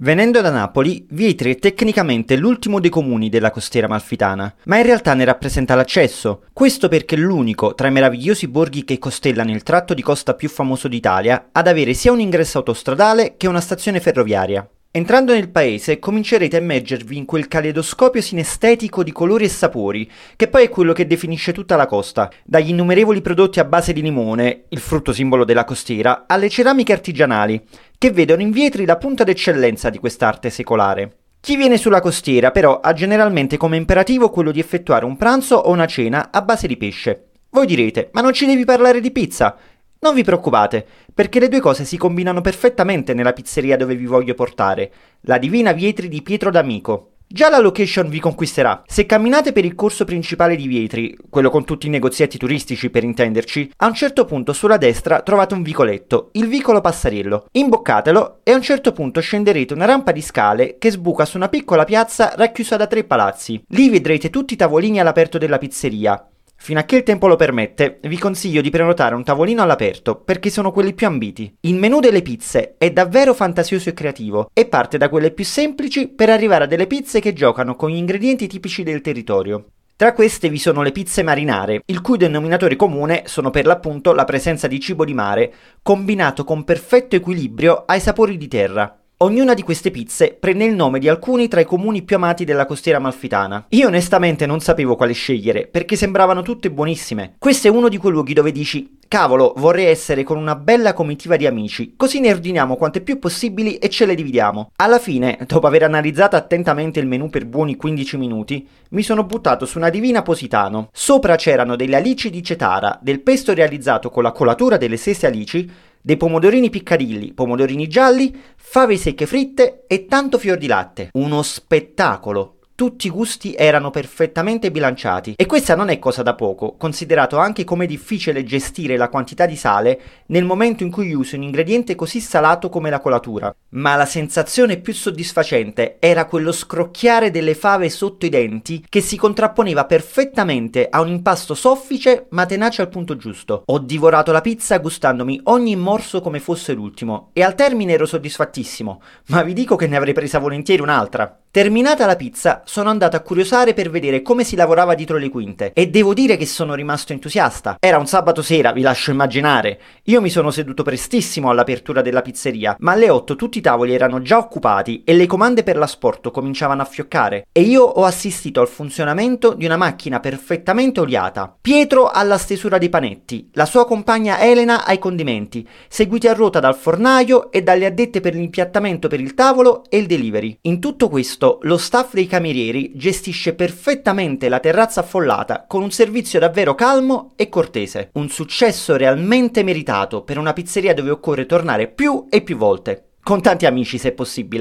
Venendo da Napoli, Vietri è tecnicamente l'ultimo dei comuni della costiera malfitana, ma in realtà ne rappresenta l'accesso. Questo perché è l'unico tra i meravigliosi borghi che costellano il tratto di costa più famoso d'Italia ad avere sia un ingresso autostradale che una stazione ferroviaria. Entrando nel paese comincerete a immergervi in quel caleidoscopio sinestetico di colori e sapori, che poi è quello che definisce tutta la costa, dagli innumerevoli prodotti a base di limone, il frutto simbolo della costiera, alle ceramiche artigianali, che vedono in Vietri la punta d'eccellenza di quest'arte secolare. Chi viene sulla costiera però ha generalmente come imperativo quello di effettuare un pranzo o una cena a base di pesce. Voi direte, ma non ci devi parlare di pizza? Non vi preoccupate, perché le due cose si combinano perfettamente nella pizzeria dove vi voglio portare, la Divina Vietri di Pietro D'Amico. Già la location vi conquisterà. Se camminate per il corso principale di Vietri, quello con tutti i negozietti turistici per intenderci, a un certo punto sulla destra trovate un vicoletto, il vicolo Passarello. Imboccatelo e a un certo punto scenderete una rampa di scale che sbuca su una piccola piazza racchiusa da tre palazzi. Lì vedrete tutti i tavolini all'aperto della pizzeria, Fino a che il tempo lo permette, vi consiglio di prenotare un tavolino all'aperto perché sono quelli più ambiti. Il menù delle pizze è davvero fantasioso e creativo e parte da quelle più semplici per arrivare a delle pizze che giocano con gli ingredienti tipici del territorio. Tra queste vi sono le pizze marinare, il cui denominatore comune sono per l'appunto la presenza di cibo di mare, combinato con perfetto equilibrio ai sapori di terra. Ognuna di queste pizze prende il nome di alcuni tra i comuni più amati della costiera malfitana. Io onestamente non sapevo quale scegliere, perché sembravano tutte buonissime. Questo è uno di quei luoghi dove dici, cavolo, vorrei essere con una bella comitiva di amici, così ne ordiniamo quante più possibili e ce le dividiamo. Alla fine, dopo aver analizzato attentamente il menù per buoni 15 minuti, mi sono buttato su una divina Positano. Sopra c'erano delle alici di cetara, del pesto realizzato con la colatura delle stesse alici, dei pomodorini piccadilli, pomodorini gialli, fave secche fritte e tanto fior di latte. Uno spettacolo! Tutti i gusti erano perfettamente bilanciati e questa non è cosa da poco, considerato anche come è difficile gestire la quantità di sale nel momento in cui usi un ingrediente così salato come la colatura. Ma la sensazione più soddisfacente era quello scrocchiare delle fave sotto i denti che si contrapponeva perfettamente a un impasto soffice ma tenace al punto giusto. Ho divorato la pizza gustandomi ogni morso come fosse l'ultimo e al termine ero soddisfattissimo, ma vi dico che ne avrei presa volentieri un'altra. Terminata la pizza, sono andato a curiosare per vedere come si lavorava dietro le quinte e devo dire che sono rimasto entusiasta. Era un sabato sera, vi lascio immaginare. Io mi sono seduto prestissimo all'apertura della pizzeria, ma alle 8 tutti i tavoli erano già occupati e le comande per l'asporto cominciavano a fioccare. E io ho assistito al funzionamento di una macchina perfettamente oliata. Pietro alla stesura dei panetti, la sua compagna Elena ai condimenti, seguiti a ruota dal fornaio e dalle addette per l'impiattamento per il tavolo e il delivery. In tutto questo questo, lo staff dei camerieri gestisce perfettamente la terrazza affollata con un servizio davvero calmo e cortese. Un successo realmente meritato per una pizzeria dove occorre tornare più e più volte. Con tanti amici se possibile.